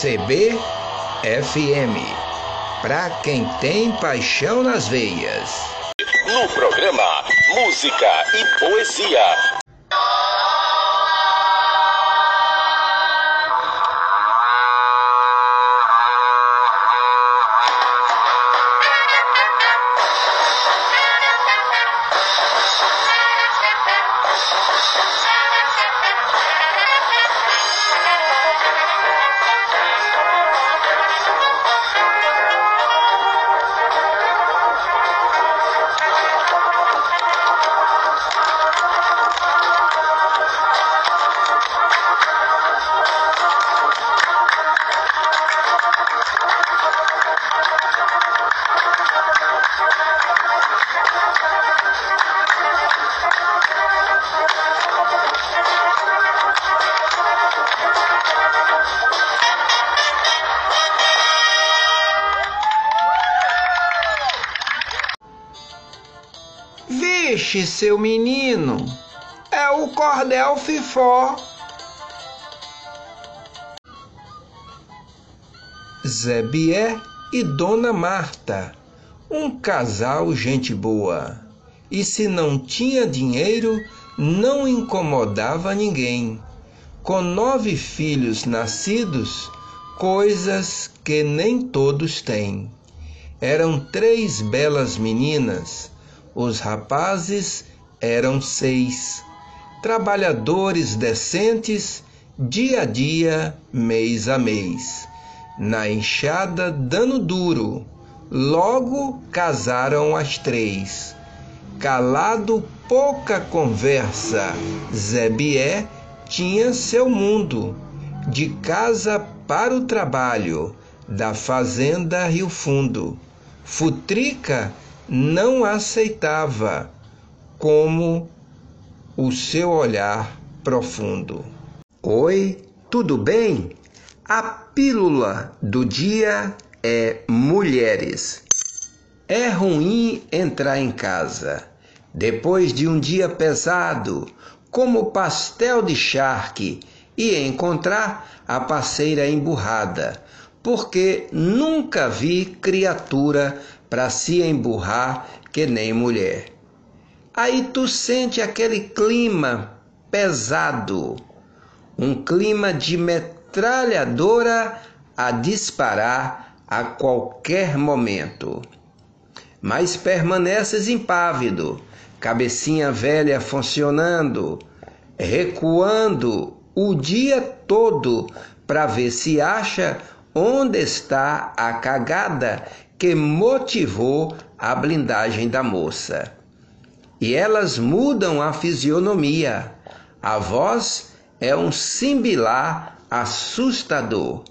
CBFM. Pra quem tem paixão nas veias. No programa Música e Poesia. Vixe, seu menino, é o cordel fifó. Zé Bié e Dona Marta, um casal gente boa. E se não tinha dinheiro, não incomodava ninguém. Com nove filhos nascidos, coisas que nem todos têm. Eram três belas meninas os rapazes eram seis, trabalhadores decentes, dia a dia, mês a mês. Na enxada, dando duro, logo casaram as três. Calado, pouca conversa, Zé Bié tinha seu mundo, de casa para o trabalho, da fazenda Rio Fundo. Futrica não aceitava como o seu olhar profundo. Oi, tudo bem? A pílula do dia é mulheres. É ruim entrar em casa depois de um dia pesado, como pastel de charque, e encontrar a parceira emburrada, porque nunca vi criatura para se emburrar que nem mulher. Aí tu sente aquele clima pesado, um clima de metralhadora a disparar a qualquer momento. Mas permaneces impávido, cabecinha velha funcionando, recuando o dia todo para ver se acha onde está a cagada que motivou a blindagem da moça. E elas mudam a fisionomia. A voz é um simbilar assustador.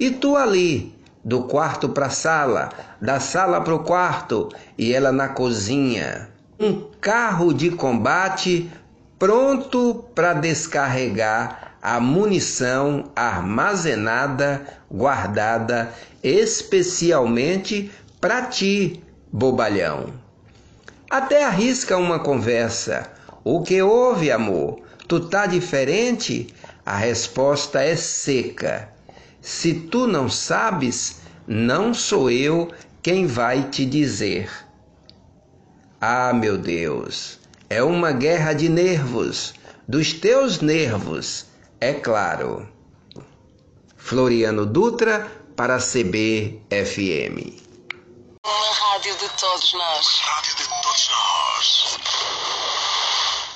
E tu ali, do quarto para a sala, da sala para o quarto e ela na cozinha. Um carro de combate pronto para descarregar a munição armazenada, guardada especialmente para ti, bobalhão. Até arrisca uma conversa. O que houve, amor? Tu tá diferente? A resposta é seca. Se tu não sabes, não sou eu quem vai te dizer. Ah, meu Deus, é uma guerra de nervos, dos teus nervos, é claro. Floriano Dutra para CBFM. Uma rádio de todos nós. Uma rádio de todos nós.